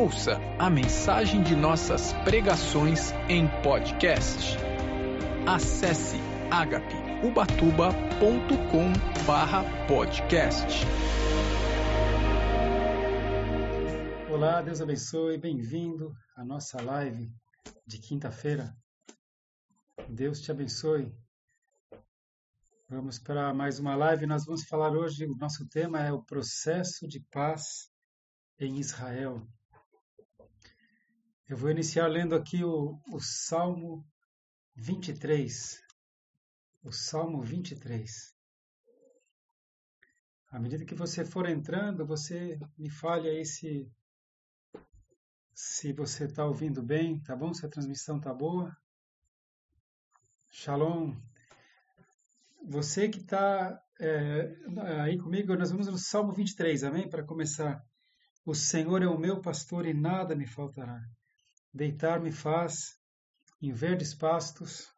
Ouça a mensagem de nossas pregações em podcast. Acesse agapeubatuba.com barra podcast. Olá, Deus abençoe, bem-vindo à nossa live de quinta-feira. Deus te abençoe. Vamos para mais uma live. Nós vamos falar hoje, o nosso tema é o processo de paz em Israel. Eu vou iniciar lendo aqui o, o Salmo 23. O Salmo 23. À medida que você for entrando, você me fale aí se, se você está ouvindo bem, tá bom? Se a transmissão está boa. Shalom. Você que está é, aí comigo, nós vamos no Salmo 23, amém? Para começar. O Senhor é o meu pastor e nada me faltará. Deitar-me faz em verdes pastos,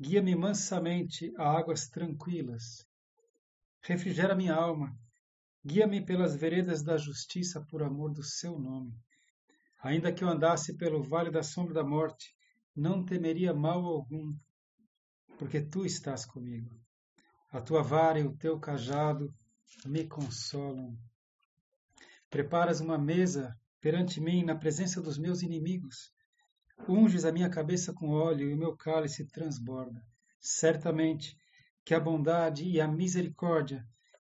guia-me mansamente a águas tranquilas. Refrigera minha alma, guia-me pelas veredas da justiça por amor do seu nome. Ainda que eu andasse pelo vale da sombra da morte, não temeria mal algum, porque tu estás comigo. A tua vara e o teu cajado me consolam. Preparas uma mesa perante mim na presença dos meus inimigos. Unges a minha cabeça com óleo e o meu cálice transborda. Certamente que a bondade e a misericórdia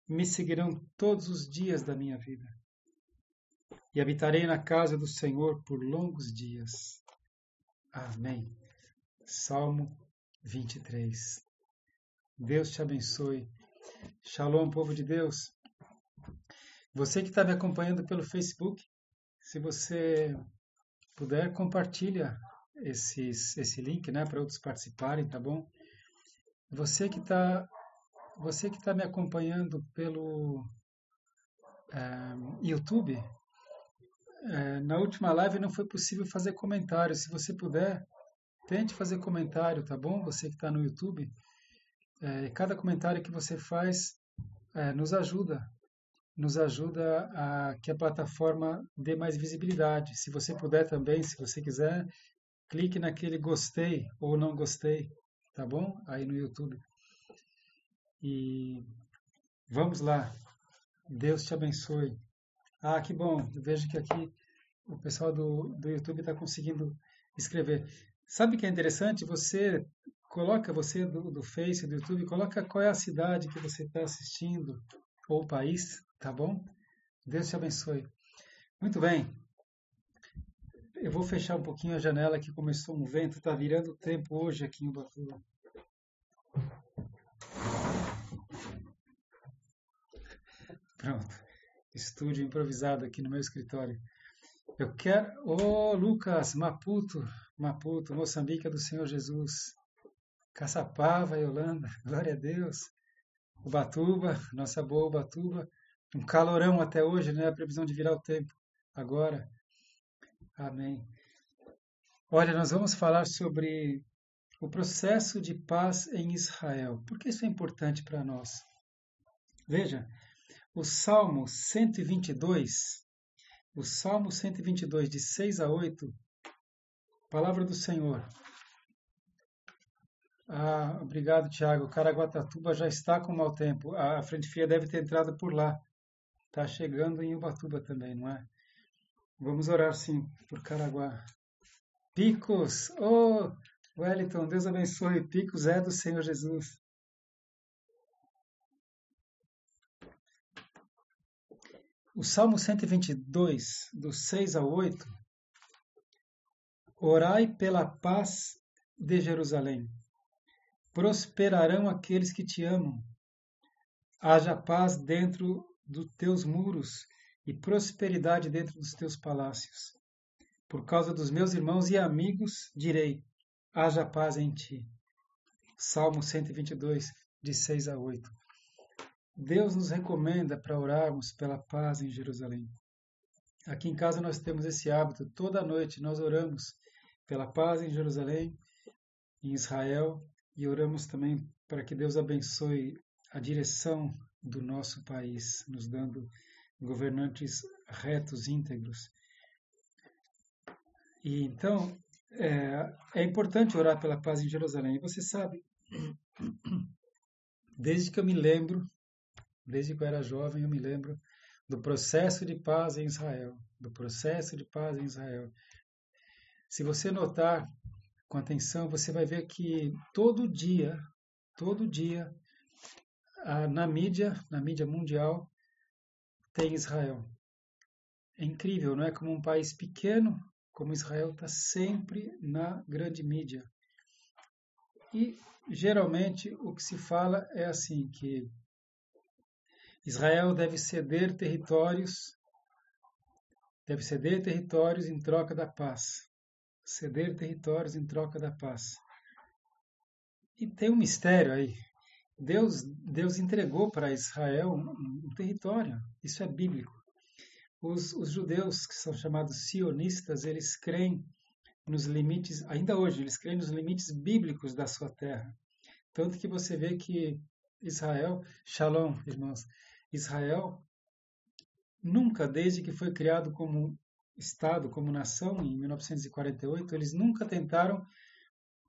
me seguirão todos os dias da minha vida. E habitarei na casa do Senhor por longos dias. Amém. Salmo 23. Deus te abençoe. Shalom, povo de Deus. Você que está me acompanhando pelo Facebook, se você puder, compartilha esses, esse link né, para outros participarem, tá bom? Você que está você que está me acompanhando pelo é, YouTube, é, na última live não foi possível fazer comentário. Se você puder, tente fazer comentário, tá bom? Você que está no YouTube, é, cada comentário que você faz nos ajuda nos ajuda a que a plataforma dê mais visibilidade. Se você puder também, se você quiser, clique naquele gostei ou não gostei, tá bom? Aí no YouTube. E vamos lá. Deus te abençoe. Ah, que bom. Eu vejo que aqui o pessoal do, do YouTube está conseguindo escrever. Sabe que é interessante? Você coloca você do, do Face, do YouTube, coloca qual é a cidade que você está assistindo ou país. Tá bom? Deus te abençoe. Muito bem. Eu vou fechar um pouquinho a janela que começou um vento, tá virando o tempo hoje aqui em Ubatuba. Pronto. Estúdio improvisado aqui no meu escritório. Eu quero. Ô, oh, Lucas, Maputo, Maputo, Moçambique é do Senhor Jesus. Caçapava, Yolanda, glória a Deus. Ubatuba, nossa boa Ubatuba um calorão até hoje, né? A previsão de virar o tempo agora. Amém. Olha, nós vamos falar sobre o processo de paz em Israel. Por que isso é importante para nós? Veja, o Salmo 122, o Salmo 122, de 6 a 8, palavra do Senhor. Ah, obrigado, Tiago. Caraguatatuba já está com mau tempo. A frente fria deve ter entrado por lá. Está chegando em Ubatuba também, não é? Vamos orar sim por Caraguá. Picos! Oh, Wellington, Deus abençoe. Picos é do Senhor Jesus. O Salmo 122, do 6 ao 8. Orai pela paz de Jerusalém. Prosperarão aqueles que te amam. Haja paz dentro dos teus muros e prosperidade dentro dos teus palácios. Por causa dos meus irmãos e amigos, direi: haja paz em ti. Salmo 122, de 6 a 8. Deus nos recomenda para orarmos pela paz em Jerusalém. Aqui em casa nós temos esse hábito, toda noite nós oramos pela paz em Jerusalém, em Israel, e oramos também para que Deus abençoe a direção do nosso país, nos dando governantes retos, íntegros. E então é, é importante orar pela paz em Jerusalém. E você sabe, desde que eu me lembro, desde que eu era jovem, eu me lembro do processo de paz em Israel, do processo de paz em Israel. Se você notar com atenção, você vai ver que todo dia, todo dia, na mídia, na mídia mundial, tem Israel. É incrível, não é? Como um país pequeno como Israel está sempre na grande mídia. E geralmente o que se fala é assim que Israel deve ceder territórios, deve ceder territórios em troca da paz. Ceder territórios em troca da paz. E tem um mistério aí. Deus, Deus entregou para Israel um, um território. Isso é bíblico. Os, os judeus, que são chamados sionistas, eles creem nos limites, ainda hoje, eles creem nos limites bíblicos da sua terra. Tanto que você vê que Israel, Shalom, irmãos, Israel nunca, desde que foi criado como Estado, como nação, em 1948, eles nunca tentaram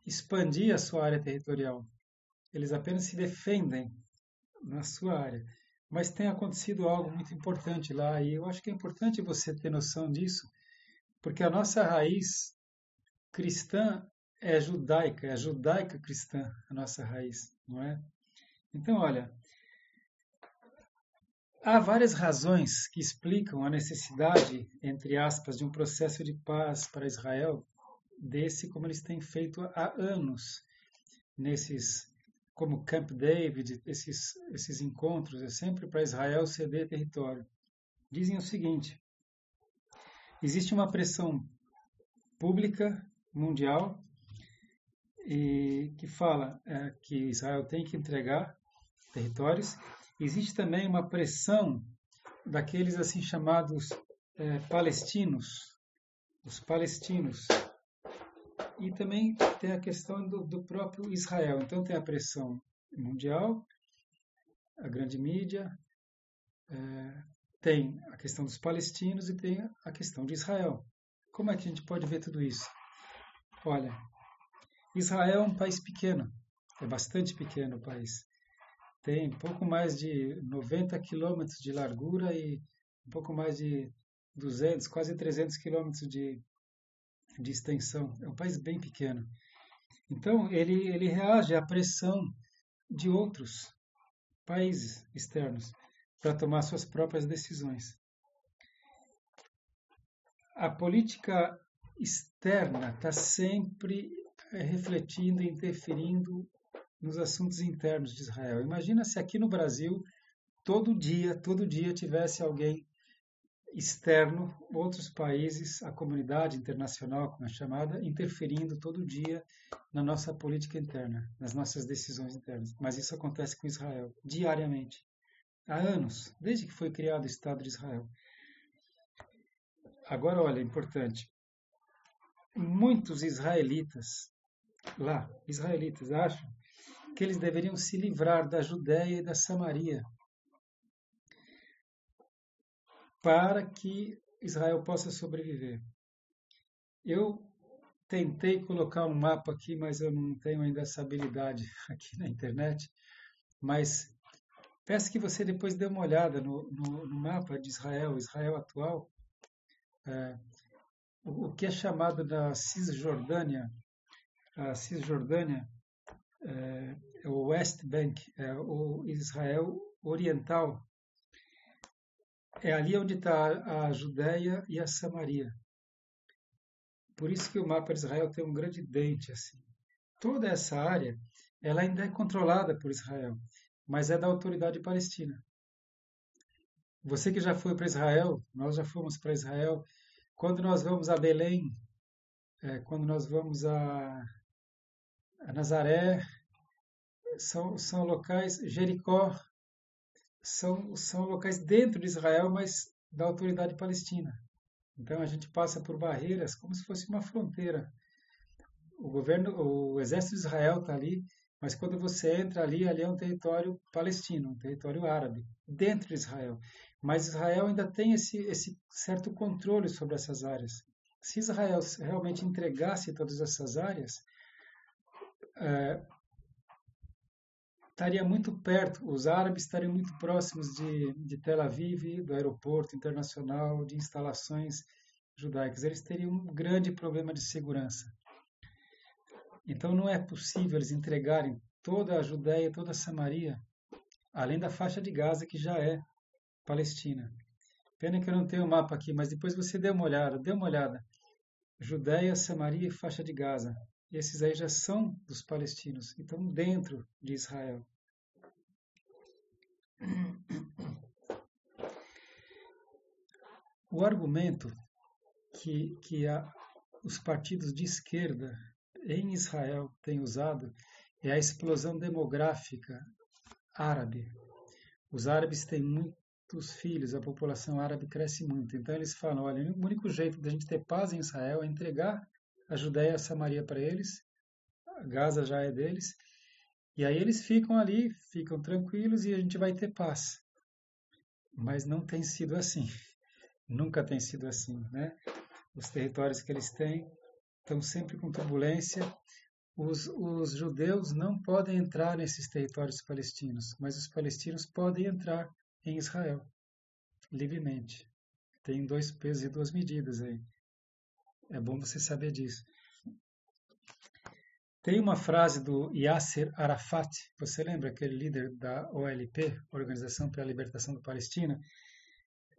expandir a sua área territorial. Eles apenas se defendem na sua área. Mas tem acontecido algo muito importante lá, e eu acho que é importante você ter noção disso, porque a nossa raiz cristã é judaica, é judaica cristã, a nossa raiz, não é? Então, olha, Há várias razões que explicam a necessidade, entre aspas, de um processo de paz para Israel, desse como eles têm feito há anos, nesses, como Camp David, esses, esses encontros, é sempre para Israel ceder território. Dizem o seguinte: existe uma pressão pública mundial e que fala é, que Israel tem que entregar territórios existe também uma pressão daqueles assim chamados é, palestinos, os palestinos. E também tem a questão do, do próprio Israel. Então tem a pressão mundial, a grande mídia, é, tem a questão dos palestinos e tem a questão de Israel. Como é que a gente pode ver tudo isso? Olha, Israel é um país pequeno, é bastante pequeno o país tem pouco mais de 90 quilômetros de largura e um pouco mais de 200, quase 300 quilômetros de, de extensão. É um país bem pequeno. Então, ele, ele reage à pressão de outros países externos para tomar suas próprias decisões. A política externa está sempre eh, refletindo e interferindo nos assuntos internos de Israel. Imagina se aqui no Brasil, todo dia, todo dia tivesse alguém externo, outros países, a comunidade internacional, como é chamada, interferindo todo dia na nossa política interna, nas nossas decisões internas. Mas isso acontece com Israel, diariamente. Há anos, desde que foi criado o Estado de Israel. Agora, olha, importante. Muitos israelitas lá, israelitas, acham que eles deveriam se livrar da Judéia e da Samaria para que Israel possa sobreviver. Eu tentei colocar um mapa aqui, mas eu não tenho ainda essa habilidade aqui na internet. Mas peço que você depois dê uma olhada no, no, no mapa de Israel, Israel atual, é, o, o, que é chamado da Cisjordânia. A Cisjordânia é, é, o West Bank, é o Israel Oriental. É ali onde está a Judéia e a Samaria. Por isso que o mapa de Israel tem um grande dente assim. Toda essa área, ela ainda é controlada por Israel, mas é da autoridade palestina. Você que já foi para Israel, nós já fomos para Israel. Quando nós vamos a Belém, é, quando nós vamos a, a Nazaré, são, são locais, Jericó, são, são locais dentro de Israel, mas da autoridade palestina. Então a gente passa por barreiras como se fosse uma fronteira. O governo, o exército de Israel está ali, mas quando você entra ali, ali é um território palestino, um território árabe, dentro de Israel. Mas Israel ainda tem esse, esse certo controle sobre essas áreas. Se Israel realmente entregasse todas essas áreas, é, estaria muito perto, os árabes estariam muito próximos de, de Tel Aviv, do aeroporto internacional, de instalações judaicas. Eles teriam um grande problema de segurança. Então não é possível eles entregarem toda a Judéia, toda a Samaria, além da faixa de Gaza, que já é Palestina. Pena que eu não tenho o mapa aqui, mas depois você dê uma olhada, dê uma olhada. Judéia, Samaria e faixa de Gaza. Esses aí já são dos palestinos, então dentro de Israel. O argumento que, que a, os partidos de esquerda em Israel têm usado é a explosão demográfica árabe. Os árabes têm muitos filhos, a população árabe cresce muito. Então eles falam: olha, o único jeito da gente ter paz em Israel é entregar a Judéia e a Samaria para eles, Gaza já é deles, e aí eles ficam ali, ficam tranquilos e a gente vai ter paz. Mas não tem sido assim. Nunca tem sido assim, né? Os territórios que eles têm estão sempre com turbulência. Os, os judeus não podem entrar nesses territórios palestinos, mas os palestinos podem entrar em Israel livremente. Tem dois pesos e duas medidas aí. É bom você saber disso. Tem uma frase do Yasser Arafat, você lembra aquele líder da OLP, Organização para a Libertação da Palestina?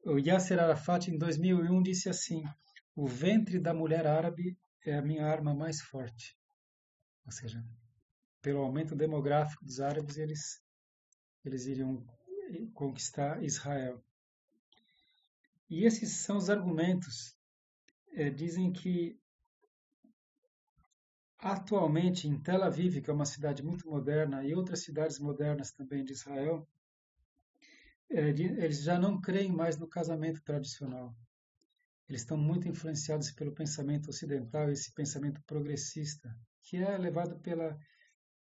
O Yasser Arafat, em 2001, disse assim: O ventre da mulher árabe é a minha arma mais forte. Ou seja, pelo aumento demográfico dos árabes, eles, eles iriam conquistar Israel. E esses são os argumentos é, dizem que atualmente em Tel Aviv, que é uma cidade muito moderna, e outras cidades modernas também de Israel, é, eles já não creem mais no casamento tradicional. Eles estão muito influenciados pelo pensamento ocidental, esse pensamento progressista, que é levado pela,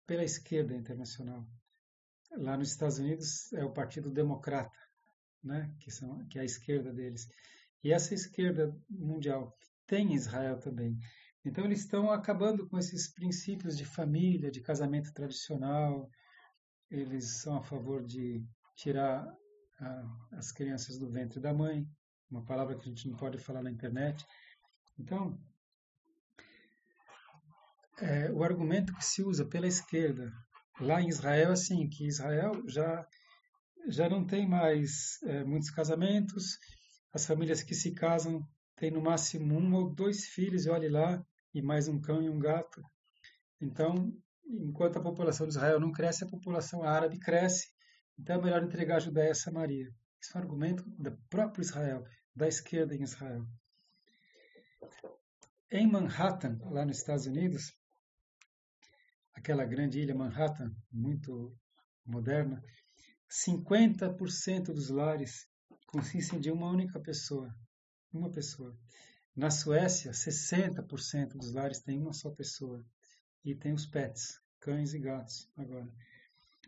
pela esquerda internacional. Lá nos Estados Unidos é o Partido Democrata, né, que, são, que é a esquerda deles. E essa esquerda mundial tem Israel também. Então eles estão acabando com esses princípios de família, de casamento tradicional. Eles são a favor de tirar a, as crianças do ventre da mãe, uma palavra que a gente não pode falar na internet. Então, é, o argumento que se usa pela esquerda lá em Israel é assim, que Israel já já não tem mais é, muitos casamentos, as famílias que se casam têm no máximo um ou dois filhos, e olhe lá, e mais um cão e um gato. Então, enquanto a população de Israel não cresce, a população árabe cresce. Então é melhor entregar a Judéia a Samaria. Isso é um argumento do próprio Israel, da esquerda em Israel. Em Manhattan, lá nos Estados Unidos, aquela grande ilha Manhattan, muito moderna, 50% dos lares consistem de uma única pessoa. Uma pessoa. Na Suécia, 60% dos lares têm uma só pessoa. E tem os pets, cães e gatos, agora.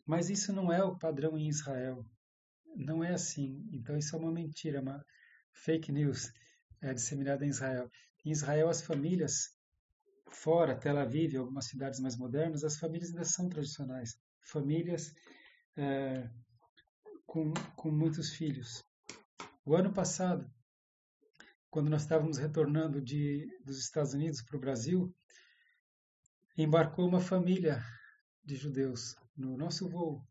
Mas isso não é o padrão em Israel. Não é assim. Então isso é uma mentira, uma fake news é, disseminada em Israel. Em Israel, as famílias, fora Tel Aviv, algumas cidades mais modernas, as famílias ainda são tradicionais. Famílias é, com, com muitos filhos. O ano passado, quando nós estávamos retornando de, dos Estados Unidos para o Brasil, embarcou uma família de judeus no nosso voo,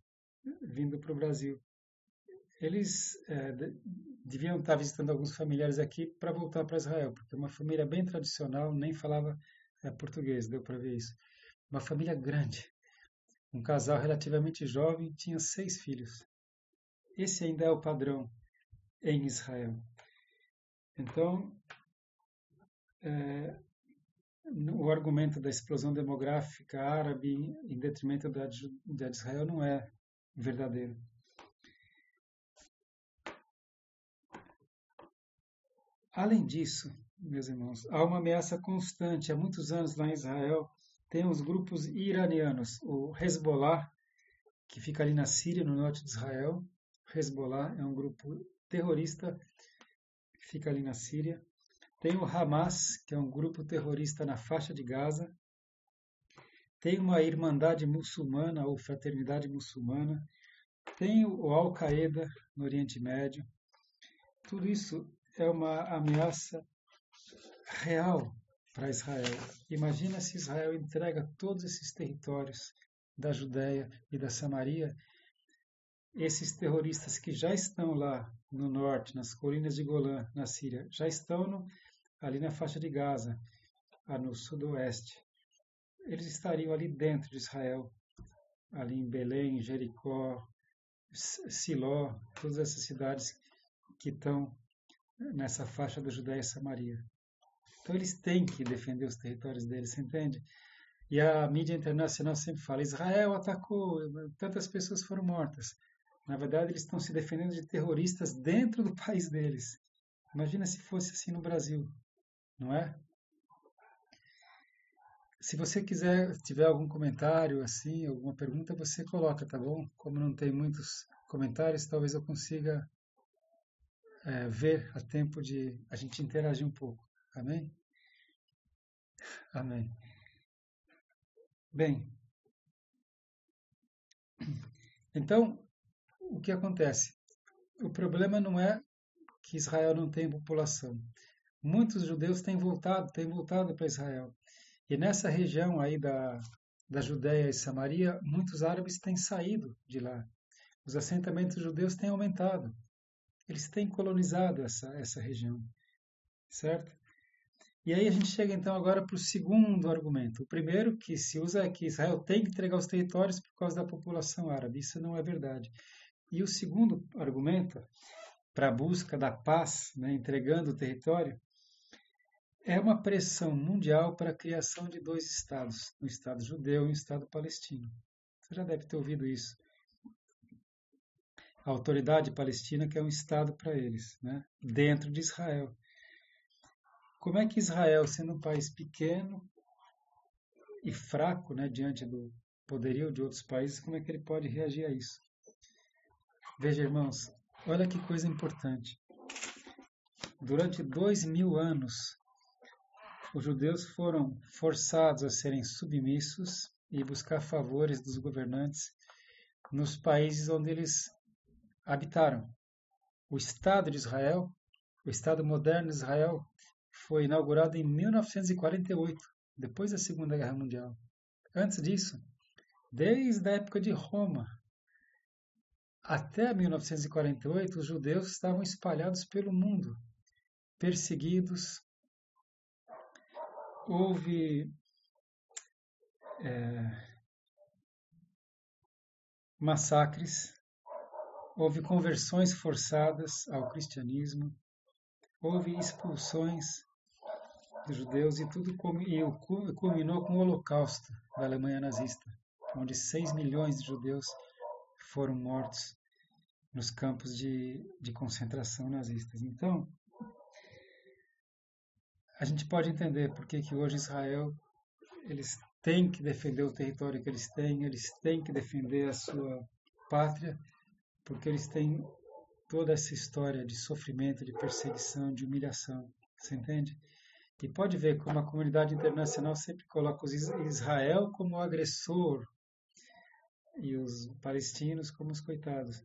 vindo para o Brasil. Eles é, deviam estar visitando alguns familiares aqui para voltar para Israel, porque uma família bem tradicional, nem falava é, português, deu para ver isso. Uma família grande. Um casal relativamente jovem tinha seis filhos. Esse ainda é o padrão em Israel. Então, é, o argumento da explosão demográfica árabe em detrimento da, de Israel não é verdadeiro. Além disso, meus irmãos, há uma ameaça constante. Há muitos anos lá em Israel tem os grupos iranianos, o Hezbollah, que fica ali na Síria, no norte de Israel. Hezbollah é um grupo terrorista, fica ali na Síria. tem o Hamas, que é um grupo terrorista na faixa de Gaza, tem uma Irmandade Muçulmana ou Fraternidade Muçulmana, tem o Al-Qaeda no Oriente Médio. Tudo isso é uma ameaça real para Israel. Imagina se Israel entrega todos esses territórios da Judéia e da Samaria, esses terroristas que já estão lá no norte, nas colinas de Golã, na Síria, já estão no, ali na faixa de Gaza, no sudoeste. Eles estariam ali dentro de Israel, ali em Belém, Jericó, Siló, todas essas cidades que estão nessa faixa da Judéia e Samaria. Então eles têm que defender os territórios deles, você entende? E a mídia internacional sempre fala: Israel atacou, tantas pessoas foram mortas. Na verdade, eles estão se defendendo de terroristas dentro do país deles. Imagina se fosse assim no Brasil, não é? Se você quiser, tiver algum comentário assim, alguma pergunta, você coloca, tá bom? Como não tem muitos comentários, talvez eu consiga é, ver a tempo de a gente interagir um pouco. Amém? Amém. Bem, então, o que acontece? O problema não é que Israel não tem população. Muitos judeus têm voltado, têm voltado para Israel. E nessa região aí da, da Judéia e Samaria, muitos árabes têm saído de lá. Os assentamentos judeus têm aumentado. Eles têm colonizado essa, essa região. Certo? E aí a gente chega então agora para o segundo argumento. O primeiro que se usa é que Israel tem que entregar os territórios por causa da população árabe. Isso não é verdade. E o segundo argumento para a busca da paz, né, entregando o território, é uma pressão mundial para a criação de dois estados, um estado judeu e um estado palestino. Você já deve ter ouvido isso. A autoridade palestina que é um estado para eles, né, dentro de Israel. Como é que Israel, sendo um país pequeno e fraco né, diante do poderio de outros países, como é que ele pode reagir a isso? Veja, irmãos, olha que coisa importante. Durante dois mil anos, os judeus foram forçados a serem submissos e buscar favores dos governantes nos países onde eles habitaram. O Estado de Israel, o Estado moderno de Israel, foi inaugurado em 1948, depois da Segunda Guerra Mundial. Antes disso, desde a época de Roma até 1948, os judeus estavam espalhados pelo mundo, perseguidos. Houve é, massacres, houve conversões forçadas ao cristianismo, houve expulsões dos judeus e tudo culminou com o Holocausto da Alemanha nazista, onde 6 milhões de judeus foram mortos nos campos de, de concentração nazistas. Então, a gente pode entender por que, que hoje Israel eles têm que defender o território que eles têm, eles têm que defender a sua pátria, porque eles têm toda essa história de sofrimento, de perseguição, de humilhação. Você entende? E pode ver como a comunidade internacional sempre coloca Israel como agressor e os palestinos como os coitados.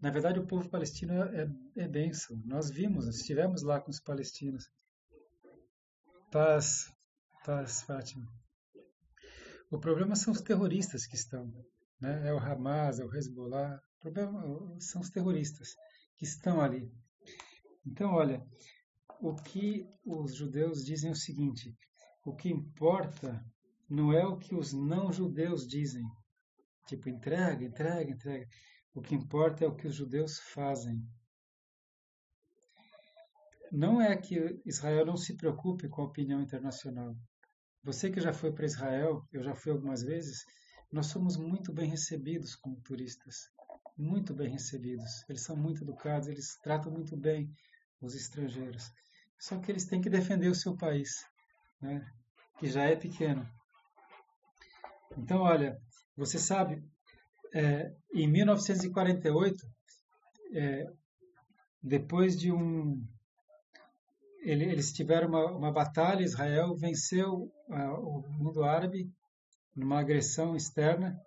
Na verdade, o povo palestino é, é bênção. Nós vimos, estivemos lá com os palestinos. Paz, paz, Fátima. O problema são os terroristas que estão. Né? É o Hamas, é o Hezbollah. O problema são os terroristas que estão ali. Então, olha, o que os judeus dizem é o seguinte: o que importa não é o que os não-judeus dizem. Tipo, entrega, entrega, entrega. O que importa é o que os judeus fazem. Não é que Israel não se preocupe com a opinião internacional. Você que já foi para Israel, eu já fui algumas vezes, nós somos muito bem recebidos como turistas. Muito bem recebidos. Eles são muito educados, eles tratam muito bem os estrangeiros. Só que eles têm que defender o seu país, né? que já é pequeno. Então, olha, você sabe, é, em 1948, é, depois de um. ele, eles tiveram uma, uma, batalha, Israel venceu uh, o mundo árabe numa agressão externa,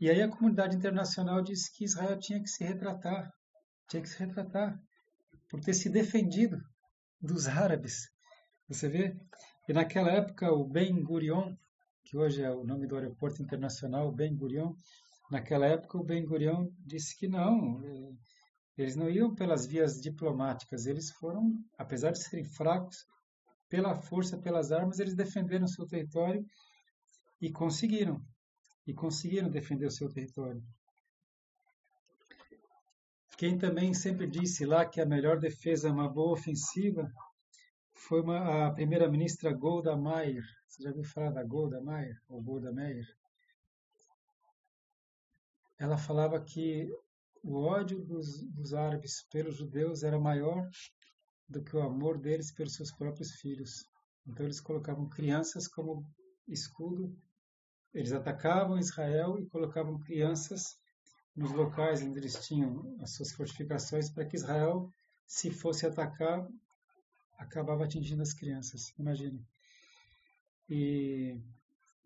e aí a comunidade internacional disse que Israel tinha que se retratar, tinha que se retratar por ter se defendido dos árabes. Você vê? E naquela época o Ben Gurion, que hoje é o nome do aeroporto internacional, Ben Gurion, naquela época o Ben Gurion disse que não, eh, eles não iam pelas vias diplomáticas, eles foram, apesar de serem fracos, pela força, pelas armas, eles defenderam seu território e conseguiram. E conseguiram defender o seu território. Quem também sempre disse lá que a melhor defesa é uma boa ofensiva foi uma, a primeira-ministra Golda Meir. Você já ouviu falar da Golda Meir? Ou Golda Meir? Ela falava que o ódio dos, dos árabes pelos judeus era maior do que o amor deles pelos seus próprios filhos. Então eles colocavam crianças como escudo. Eles atacavam Israel e colocavam crianças nos locais onde eles tinham as suas fortificações para que Israel, se fosse atacar, acabava atingindo as crianças. Imagine. E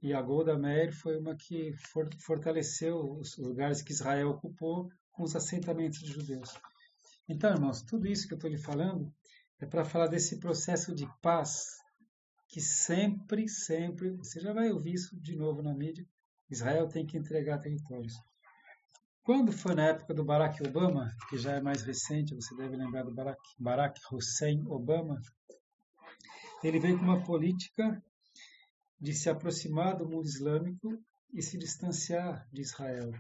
e a Golda Meir foi uma que fortaleceu os lugares que Israel ocupou com os assentamentos de judeus. Então, irmãos, tudo isso que eu estou lhe falando é para falar desse processo de paz que sempre, sempre, você já vai ouvir isso de novo na mídia, Israel tem que entregar territórios. Quando foi na época do Barack Obama, que já é mais recente, você deve lembrar do Barack, Barack Hussein Obama, ele veio com uma política de se aproximar do mundo islâmico e se distanciar de Israel.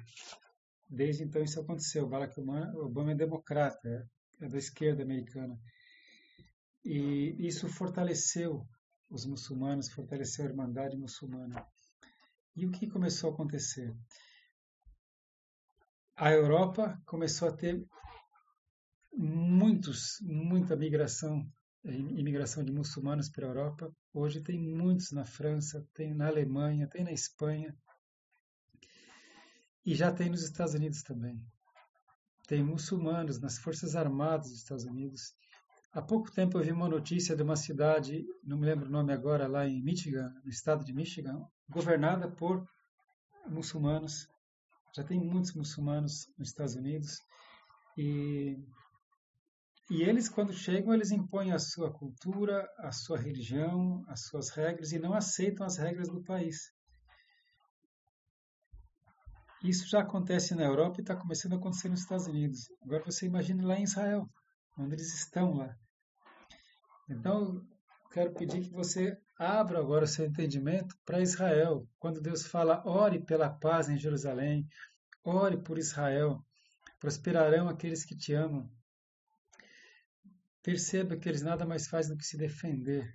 Desde então isso aconteceu. Barack Obama é democrata, é da esquerda americana. E isso fortaleceu os muçulmanos, fortaleceu a irmandade muçulmana. E o que começou a acontecer? A Europa começou a ter muitos, muita migração, imigração de muçulmanos para a Europa. Hoje tem muitos na França, tem na Alemanha, tem na Espanha. E já tem nos Estados Unidos também. Tem muçulmanos nas Forças Armadas dos Estados Unidos. Há pouco tempo eu vi uma notícia de uma cidade, não me lembro o nome agora, lá em Michigan, no estado de Michigan, governada por muçulmanos. Já tem muitos muçulmanos nos Estados Unidos. E, e eles, quando chegam, eles impõem a sua cultura, a sua religião, as suas regras e não aceitam as regras do país. Isso já acontece na Europa e está começando a acontecer nos Estados Unidos. Agora você imagine lá em Israel, onde eles estão lá. Então, quero pedir que você abra agora o seu entendimento para Israel. Quando Deus fala, ore pela paz em Jerusalém, ore por Israel, prosperarão aqueles que te amam. Perceba que eles nada mais fazem do que se defender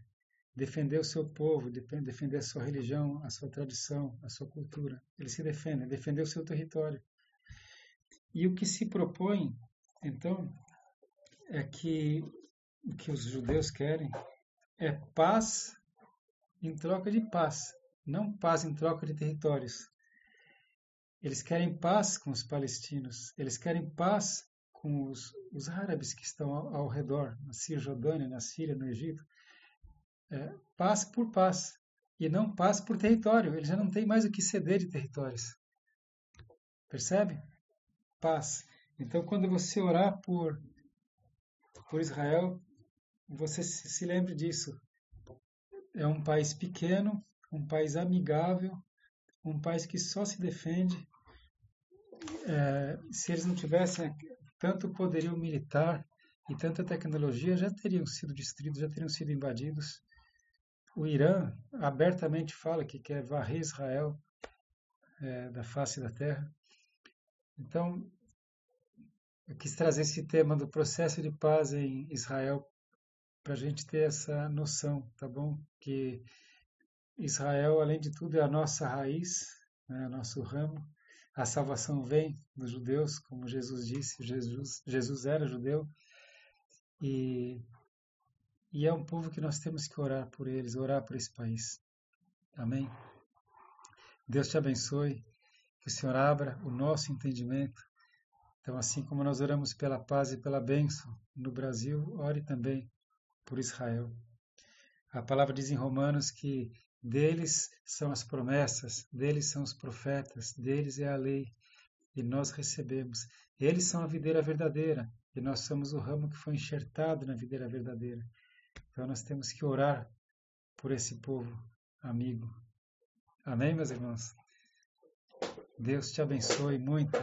defender o seu povo, defender a sua religião, a sua tradição, a sua cultura. Eles se defendem, defender o seu território. E o que se propõe, então, é que o que os judeus querem é paz em troca de paz, não paz em troca de territórios. Eles querem paz com os palestinos, eles querem paz com os, os árabes que estão ao, ao redor, na Cisjordânia, na Síria, no Egito é, paz por paz e não paz por território. Ele já não tem mais o que ceder de territórios. Percebe? Paz. Então, quando você orar por, por Israel, você se lembre disso. É um país pequeno, um país amigável, um país que só se defende. É, se eles não tivessem tanto poderio militar e tanta tecnologia, já teriam sido destruídos, já teriam sido invadidos o Irã abertamente fala que quer varrer Israel é, da face da terra. Então, eu quis trazer esse tema do processo de paz em Israel para a gente ter essa noção, tá bom? Que Israel, além de tudo, é a nossa raiz, né, nosso ramo. A salvação vem dos judeus, como Jesus disse. Jesus, Jesus era judeu e e é um povo que nós temos que orar por eles, orar por esse país. Amém? Deus te abençoe, que o Senhor abra o nosso entendimento. Então, assim como nós oramos pela paz e pela bênção no Brasil, ore também por Israel. A palavra diz em Romanos que deles são as promessas, deles são os profetas, deles é a lei, e nós recebemos. Eles são a videira verdadeira, e nós somos o ramo que foi enxertado na videira verdadeira. Então nós temos que orar por esse povo amigo. Amém, meus irmãos? Deus te abençoe muito.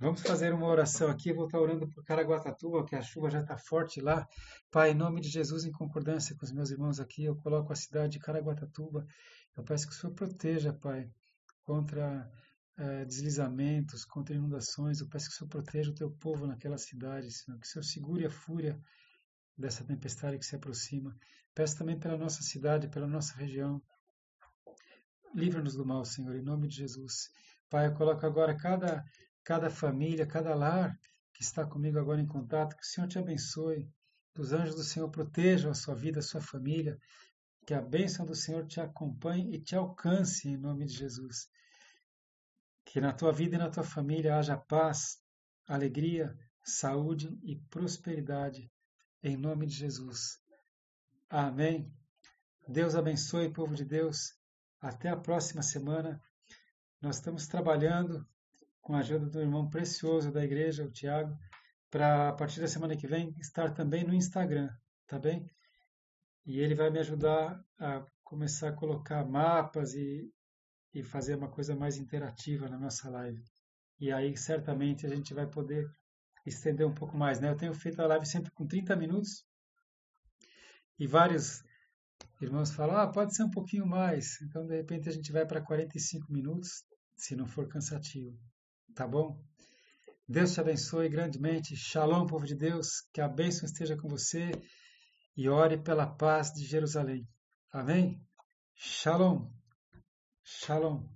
Vamos fazer uma oração aqui. Eu vou estar orando por Caraguatatuba, que a chuva já está forte lá. Pai, em nome de Jesus, em concordância com os meus irmãos aqui, eu coloco a cidade de Caraguatatuba. Eu peço que o Senhor proteja, Pai, contra é, deslizamentos, contra inundações. Eu peço que o Senhor proteja o teu povo naquela cidade, Senhor. Que o Senhor segure a fúria dessa tempestade que se aproxima. Peço também pela nossa cidade, pela nossa região. Livra-nos do mal, Senhor, em nome de Jesus. Pai, eu coloco agora cada cada família, cada lar que está comigo agora em contato, que o Senhor te abençoe, que os anjos do Senhor protejam a sua vida, a sua família, que a bênção do Senhor te acompanhe e te alcance em nome de Jesus. Que na tua vida e na tua família haja paz, alegria, saúde e prosperidade, em nome de Jesus. Amém. Deus abençoe, povo de Deus. Até a próxima semana. Nós estamos trabalhando com a ajuda do irmão precioso da igreja, o Tiago, para a partir da semana que vem estar também no Instagram, tá bem? E ele vai me ajudar a começar a colocar mapas e, e fazer uma coisa mais interativa na nossa live. E aí certamente a gente vai poder estender um pouco mais, né? Eu tenho feito a live sempre com 30 minutos e vários irmãos falam, ah, pode ser um pouquinho mais. Então, de repente, a gente vai para 45 minutos, se não for cansativo. Tá bom? Deus te abençoe grandemente. Shalom, povo de Deus. Que a bênção esteja com você e ore pela paz de Jerusalém. Amém? Shalom. Shalom.